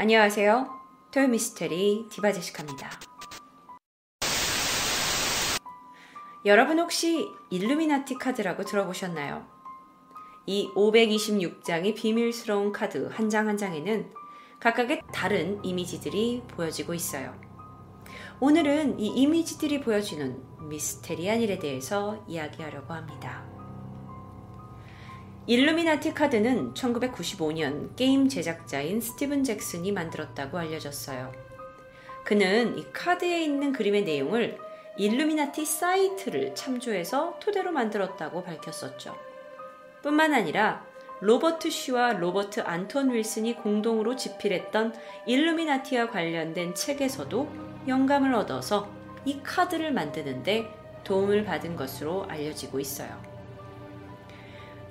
안녕하세요. 토요미스테리 디바제시카입니다. 여러분 혹시 일루미나티 카드라고 들어보셨나요? 이 526장의 비밀스러운 카드 한 장 한 장에는 각각의 다른 이미지들이 보여지고 있어요. 오늘은 이 이미지들이 보여주는 미스테리한 일에 대해서 이야기하려고 합니다. 일루미나티 카드는 1995년 게임 제작자인 스티븐 잭슨이 만들었다고 알려졌어요. 그는 이 카드에 있는 그림의 내용을 일루미나티 사이트를 참조해서 토대로 만들었다고 밝혔었죠. 뿐만 아니라 로버트 쉬와 로버트 안톤 윌슨이 공동으로 집필했던 일루미나티와 관련된 책에서도 영감을 얻어서 이 카드를 만드는데 도움을 받은 것으로 알려지고 있어요.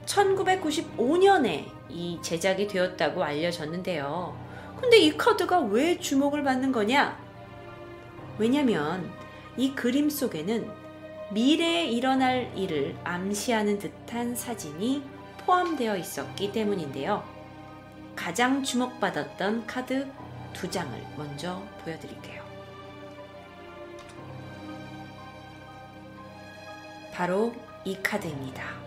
1995년에 이 제작이 되었다고 알려졌는데요. 근데 이 카드가 왜 주목을 받는 거냐? 왜냐면 이 그림 속에는 미래에 일어날 일을 암시하는 듯한 사진이 포함되어 있었기 때문인데요. 가장 주목받았던 카드 두 장을 먼저 보여드릴게요. 바로 이 카드입니다.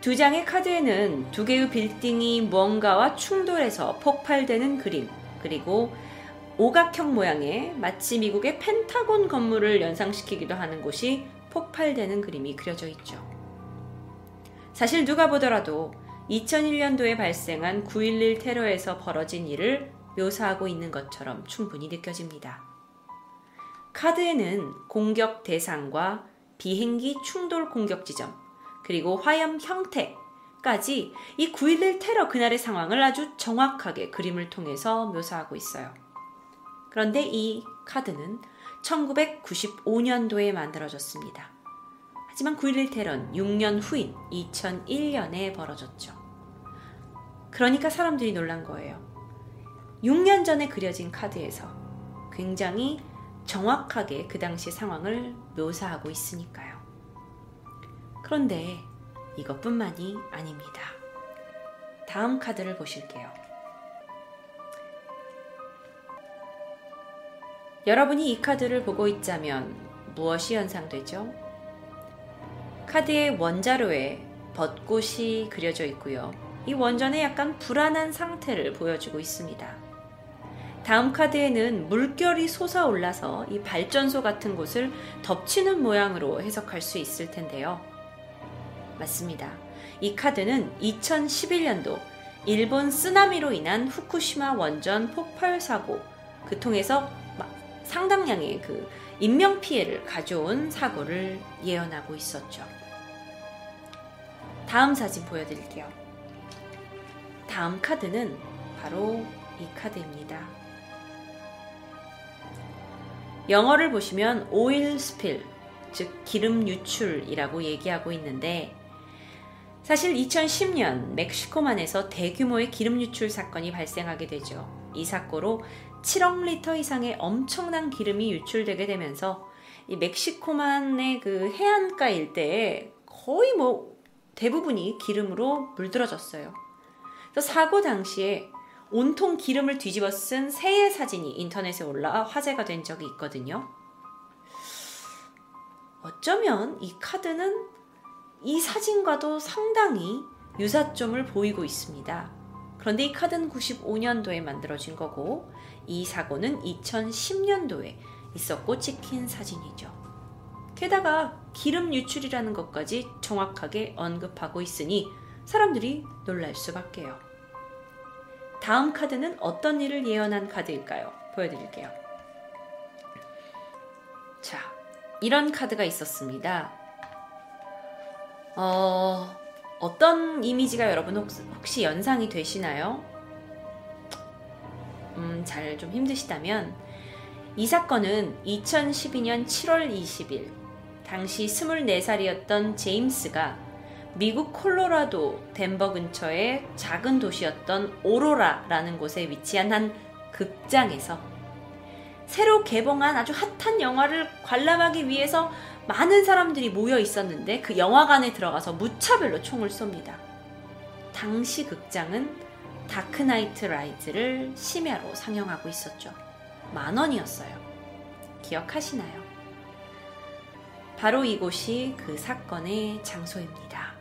두 장의 카드에는 두 개의 빌딩이 무언가와 충돌해서 폭발되는 그림, 그리고 오각형 모양의 마치 미국의 펜타곤 건물을 연상시키기도 하는 곳이 폭발되는 그림이 그려져 있죠. 사실 누가 보더라도 2001년도에 발생한 9.11 테러에서 벌어진 일을 묘사하고 있는 것처럼 충분히 느껴집니다. 카드에는 공격 대상과 비행기 충돌 공격 지점, 그리고 화염 형태 까지 이 9.11 테러 그날의 상황을 아주 정확하게 그림을 통해서 묘사하고 있어요. 그런데 이 카드는 1995년도에 만들어졌습니다. 하지만 9.11 테러는 6년 후인 2001년에 벌어졌죠. 그러니까 사람들이 놀란 거예요. 6년 전에 그려진 카드에서 굉장히 정확하게 그 당시 상황을 묘사하고 있으니까요. 그런데 이것뿐만이 아닙니다. 다음 카드를 보실게요. 여러분이 이 카드를 보고 있자면 무엇이 연상되죠? 카드의 원자로에 벚꽃이 그려져 있고요. 이 원전의 약간 불안한 상태를 보여주고 있습니다. 다음 카드에는 물결이 솟아올라서 이 발전소 같은 곳을 덮치는 모양으로 해석할 수 있을 텐데요. 맞습니다. 이 카드는 2011년도 일본 쓰나미로 인한 후쿠시마 원전 폭발 사고 그 통해서 상당량의 그 인명 피해를 가져온 사고를 예언하고 있었죠. 다음 사진 보여드릴게요. 다음 카드는 바로 이 카드입니다. 영어를 보시면 오일 스필, 즉 기름 유출이라고 얘기하고 있는데 사실 2010년 멕시코만에서 대규모의 기름 유출 사건이 발생하게 되죠. 이 사고로 7억 리터 이상의 엄청난 기름이 유출되게 되면서 이 멕시코만의 그 해안가 일대에 거의 뭐 대부분이 기름으로 물들어졌어요. 사고 당시에 온통 기름을 뒤집어 쓴 새의 사진이 인터넷에 올라와 화제가 된 적이 있거든요. 어쩌면 이 카드는 이 사진과도 상당히 유사점을 보이고 있습니다. 그런데 이 카드는 95년도에 만들어진 거고 이 사고는 2010년도에 있었고 찍힌 사진이죠. 게다가 기름 유출이라는 것까지 정확하게 언급하고 있으니 사람들이 놀랄 수밖에요. 다음 카드는 어떤 일을 예언한 카드일까요? 보여드릴게요. 자, 이런 카드가 있었습니다. 어, 어떤 이미지가 여러분 혹시, 혹시 연상이 되시나요? 음, 잘 좀 힘드시다면 이 사건은 2012년 7월 20일 당시 24살이었던 제임스가 미국 콜로라도 덴버 근처의 작은 도시였던 오로라라는 곳에 위치한 한 극장에서 새로 개봉한 아주 핫한 영화를 관람하기 위해서 많은 사람들이 모여 있었는데 그 영화관에 들어가서 무차별로 총을 쏩니다. 당시 극장은 다크나이트 라이즈를 심야로 상영하고 있었죠. 만 원이었어요. 기억하시나요? 바로 이곳이 그 사건의 장소입니다.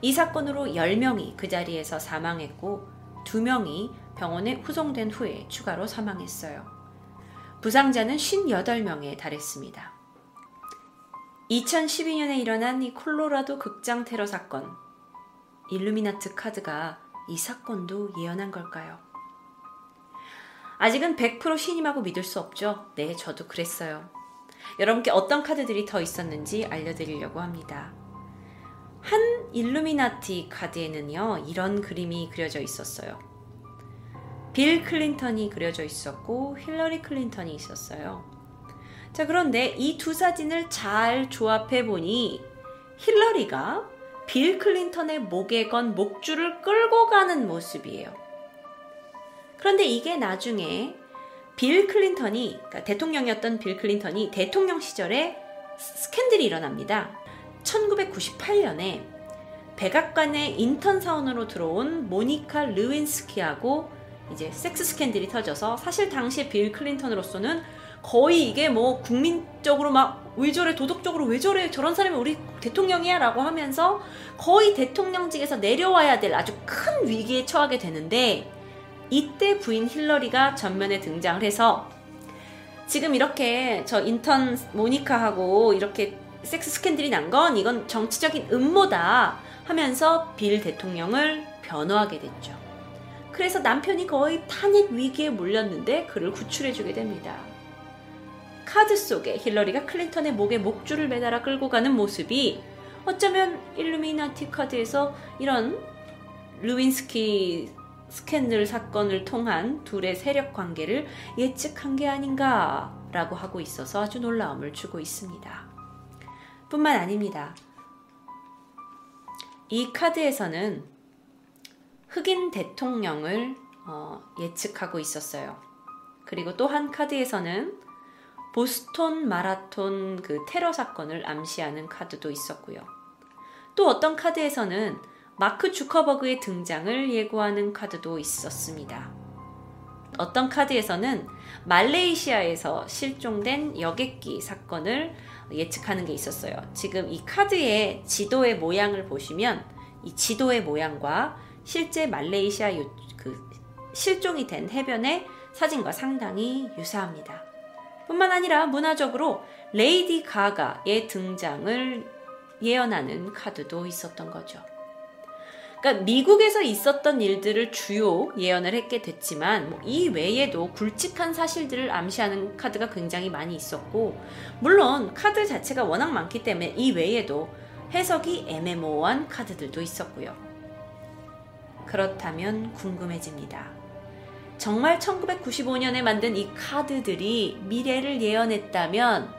이 사건으로 10명이 그 자리에서 사망했고 2명이 병원에 후송된 후에 추가로 사망했어요. 부상자는 58명에 달했습니다. 2012년에 일어난 이 콜로라도 극장 테러 사건. 일루미나트 카드가 이 사건도 예언한 걸까요? 아직은 100% 신임하고 믿을 수 없죠. 네, 저도 그랬어요. 여러분께 어떤 카드들이 더 있었는지 알려드리려고 합니다. 한 일루미나티 카드에는요, 이런 그림이 그려져 있었어요. 빌 클린턴이 그려져 있었고, 힐러리 클린턴이 있었어요. 자, 그런데 이 두 사진을 잘 조합해 보니, 힐러리가 빌 클린턴의 목에 건 목줄을 끌고 가는 모습이에요. 그런데 이게 나중에 빌 클린턴이, 그러니까 대통령이었던 빌 클린턴이 대통령 시절에 스캔들이 일어납니다. 1998년에 백악관에 인턴 사원으로 들어온 모니카 르윈스키하고 이제 섹스 스캔들이 터져서 사실 당시 빌 클린턴으로서는 거의 이게 뭐 국민적으로 막 왜 저래 도덕적으로 왜 저래 저런 사람이 우리 대통령이야 라고 하면서 거의 대통령직에서 내려와야 될 아주 큰 위기에 처하게 되는데 이때 부인 힐러리가 전면에 등장을 해서 지금 이렇게 저 인턴 모니카하고 이렇게 섹스 스캔들이 난 건 이건 정치적인 음모다 하면서 빌 대통령을 변호하게 됐죠. 그래서 남편이 거의 탄핵 위기에 몰렸는데 그를 구출해주게 됩니다. 카드 속에 힐러리가 클린턴의 목에 목줄을 매달아 끌고 가는 모습이 어쩌면 일루미나티 카드에서 이런 루윈스키 스캔들 사건을 통한 둘의 세력 관계를 예측한 게 아닌가라고 하고 있어서 아주 놀라움을 주고 있습니다. 뿐만 아닙니다. 이 카드에서는 흑인 대통령을 어, 예측하고 있었어요. 그리고 또 한 카드에서는 보스톤 마라톤 그 테러 사건을 암시하는 카드도 있었고요. 또 어떤 카드에서는 마크 주커버그의 등장을 예고하는 카드도 있었습니다. 어떤 카드에서는 말레이시아에서 실종된 여객기 사건을 예측하는 게 있었어요. 지금 이 카드의 지도의 모양을 보시면 이 지도의 모양과 실제 말레이시아 그 실종이 된 해변의 사진과 상당히 유사합니다. 뿐만 아니라 문화적으로 레이디 가가의 등장을 예언하는 카드도 있었던 거죠. 그러니까 미국에서 있었던 일들을 주요 예언을 했게 됐지만 뭐 이 외에도 굵직한 사실들을 암시하는 카드가 굉장히 많이 있었고 물론 카드 자체가 워낙 많기 때문에 이 외에도 해석이 애매모호한 카드들도 있었고요. 그렇다면 궁금해집니다. 정말 1995년에 만든 이 카드들이 미래를 예언했다면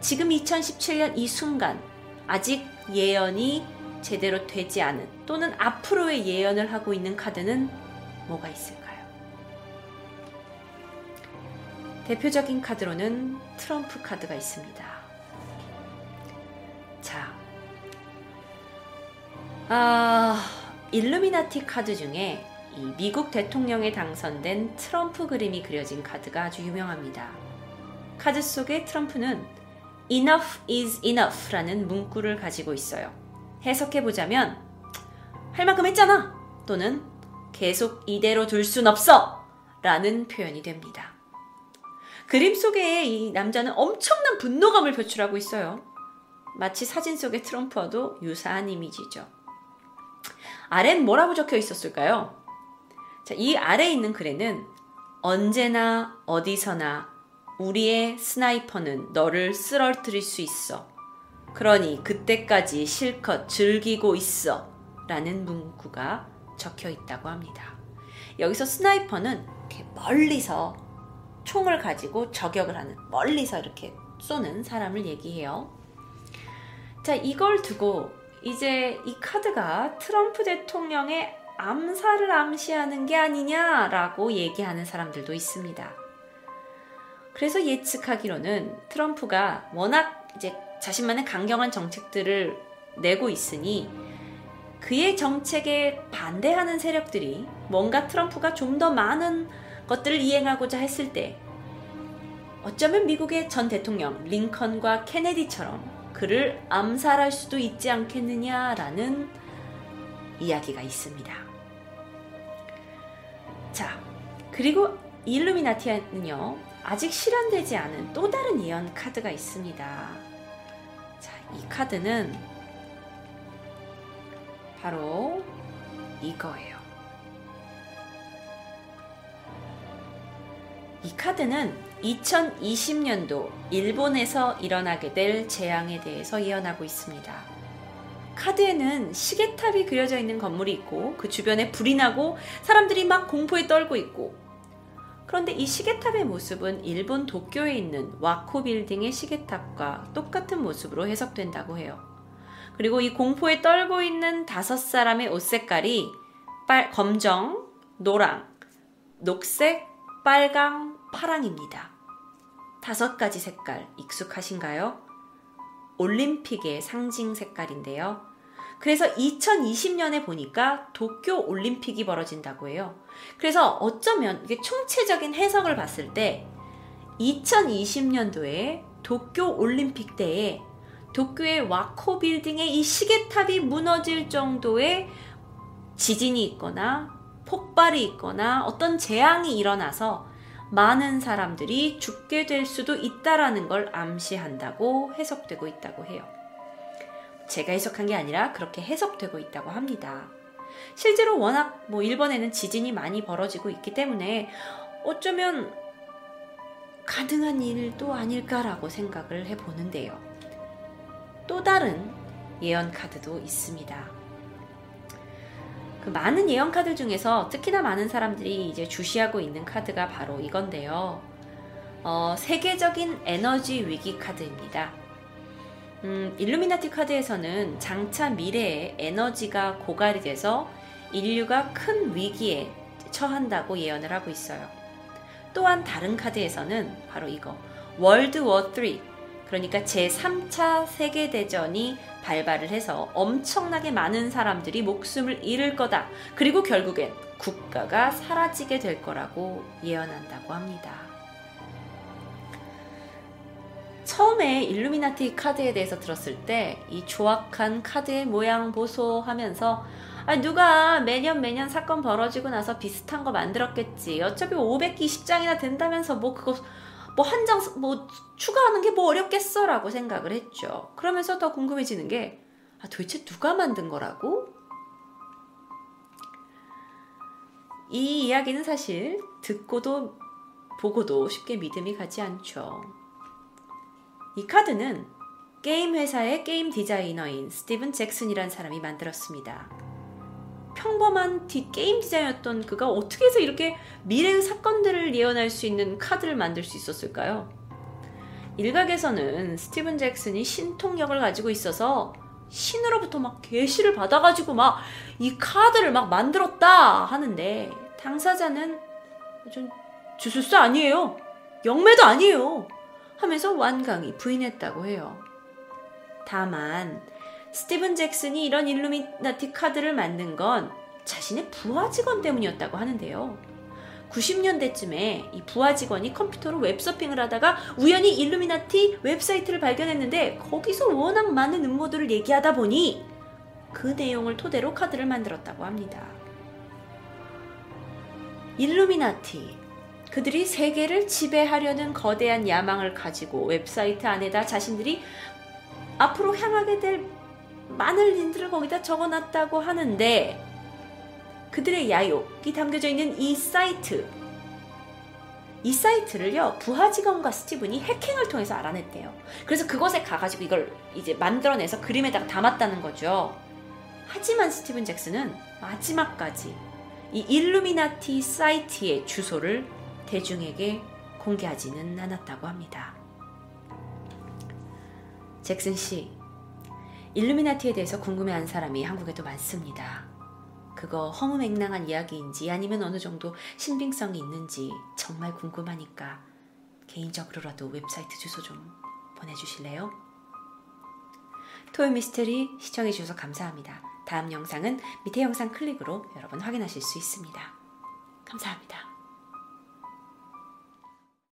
지금 2017년 이 순간 아직 예언이 제대로 되지 않은 또는 앞으로의 예언을 하고 있는 카드는 뭐가 있을까요? 대표적인 카드로는 트럼프 카드가 있습니다. 자, 아, 일루미나티 카드 중에 이 미국 대통령에 당선된 트럼프 그림이 그려진 카드가 아주 유명합니다. 카드 속에 트럼프는 Enough is enough 라는 문구를 가지고 있어요. 해석해 보자면 할 만큼 했잖아 또는 계속 이대로 둘 순 없어 라는 표현이 됩니다. 그림 속의 이 남자는 엄청난 분노감을 표출하고 있어요. 마치 사진 속의 트럼프와도 유사한 이미지죠. 아래는 뭐라고 적혀 있었을까요? 자, 이 아래에 있는 글에는 언제나 어디서나 우리의 스나이퍼는 너를 쓰러뜨릴 수 있어. 그러니 그때까지 실컷 즐기고 있어. 라는 문구가 적혀 있다고 합니다. 여기서 스나이퍼는 이렇게 멀리서 총을 가지고 저격을 하는, 멀리서 이렇게 쏘는 사람을 얘기해요. 자, 이걸 두고 이제 이 카드가 트럼프 대통령의 암살을 암시하는 게 아니냐라고 얘기하는 사람들도 있습니다. 그래서 예측하기로는 트럼프가 워낙 이제 자신만의 강경한 정책들을 내고 있으니 그의 정책에 반대하는 세력들이 뭔가 트럼프가 좀 더 많은 것들을 이행하고자 했을 때 어쩌면 미국의 전 대통령 링컨과 케네디처럼 그를 암살할 수도 있지 않겠느냐라는 이야기가 있습니다. 자, 그리고 일루미나티는요, 아직 실현되지 않은 또 다른 예언 카드가 있습니다. 자, 이 카드는 바로 이거예요. 이 카드는 2020년도 일본에서 일어나게 될 재앙에 대해서 예언하고 있습니다. 카드에는 시계탑이 그려져 있는 건물이 있고 그 주변에 불이 나고 사람들이 막 공포에 떨고 있고 그런데 이 시계탑의 모습은 일본 도쿄에 있는 와코 빌딩의 시계탑과 똑같은 모습으로 해석된다고 해요. 그리고 이 공포에 떨고 있는 다섯 사람의 옷 색깔이 빨, 검정, 노랑, 녹색, 빨강, 파랑입니다. 다섯 가지 색깔 익숙하신가요? 올림픽의 상징 색깔인데요. 그래서 2020년에 보니까 도쿄 올림픽이 벌어진다고 해요. 그래서 어쩌면 이게 총체적인 해석을 봤을 때 2020년도에 도쿄 올림픽 때에 도쿄의 와코 빌딩의 이 시계탑이 무너질 정도의 지진이 있거나 폭발이 있거나 어떤 재앙이 일어나서 많은 사람들이 죽게 될 수도 있다라는 걸 암시한다고 해석되고 있다고 해요. 제가 해석한 게 아니라 그렇게 해석되고 있다고 합니다. 실제로 워낙 뭐 일본에는 지진이 많이 벌어지고 있기 때문에 어쩌면 가능한 일도 아닐까라고 생각을 해보는데요. 또 다른 예언 카드도 있습니다. 그 많은 예언 카드 중에서 특히나 많은 사람들이 이제 주시하고 있는 카드가 바로 이건데요. 어, 세계적인 에너지 위기 카드입니다. 음, 일루미나티 카드에서는 장차 미래에 에너지가 고갈이 돼서 인류가 큰 위기에 처한다고 예언을 하고 있어요. 또한 다른 카드에서는 바로 이거 World War 3, 그러니까 제3차 세계대전이 발발을 해서 엄청나게 많은 사람들이 목숨을 잃을 거다. 그리고 결국엔 국가가 사라지게 될 거라고 예언한다고 합니다. 처음에 일루미나티 카드에 대해서 들었을 때 이 조악한 카드의 모양 보소 하면서 아, 누가 매년 매년 사건 벌어지고 나서 비슷한 거 만들었겠지. 어차피 520장이나 된다면서 뭐 그거 뭐 한 장 뭐 추가하는 게 뭐 어렵겠어라고 생각을 했죠. 그러면서 더 궁금해지는 게 아, 도대체 누가 만든 거라고? 이 이야기는 사실 듣고도 보고도 쉽게 믿음이 가지 않죠. 이 카드는 게임 회사의 게임 디자이너인 스티븐 잭슨이라는 사람이 만들었습니다. 평범한 디, 게임 디자이너였던 그가 어떻게 해서 이렇게 미래의 사건들을 예언할 수 있는 카드를 만들 수 있었을까요? 일각에서는 스티븐 잭슨이 신통력을 가지고 있어서 신으로부터 막 계시를 받아가지고 막 이 카드를 막 만들었다 하는데 당사자는 좀 주술사 아니에요. 영매도 아니에요. 하면서 완강히 부인했다고 해요. 다만 스티븐 잭슨이 이런 일루미나티 카드를 만든 건 자신의 부하 직원 때문이었다고 하는데요. 90년대쯤에 이 부하 직원이 컴퓨터로 웹서핑을 하다가 우연히 일루미나티 웹사이트를 발견했는데 거기서 워낙 많은 음모들을 얘기하다 보니 그 내용을 토대로 카드를 만들었다고 합니다. 일루미나티. 그들이 세계를 지배하려는 거대한 야망을 가지고 웹사이트 안에다 자신들이 앞으로 향하게 될 많은 린들을 거기다 적어놨다고 하는데 그들의 야욕이 담겨져 있는 이 사이트 이 사이트를요 부하 직원과 스티븐이 해킹을 통해서 알아냈대요. 그래서 그곳에 가가지고 이걸 이제 만들어내서 그림에다가 담았다는 거죠. 하지만 스티븐 잭슨은 마지막까지 이 일루미나티 사이트의 주소를 대중에게 공개하지는 않았다고 합니다. 잭슨 씨, 일루미나티에 대해서 궁금해하는 사람이 한국에도 많습니다. 그거 허무맹랑한 이야기인지 아니면 어느 정도 신빙성이 있는지 정말 궁금하니까 개인적으로라도 웹사이트 주소 좀 보내주실래요? 토요 미스테리 시청해주셔서 감사합니다. 다음 영상은 밑에 영상 클릭으로 여러분 확인하실 수 있습니다. 감사합니다.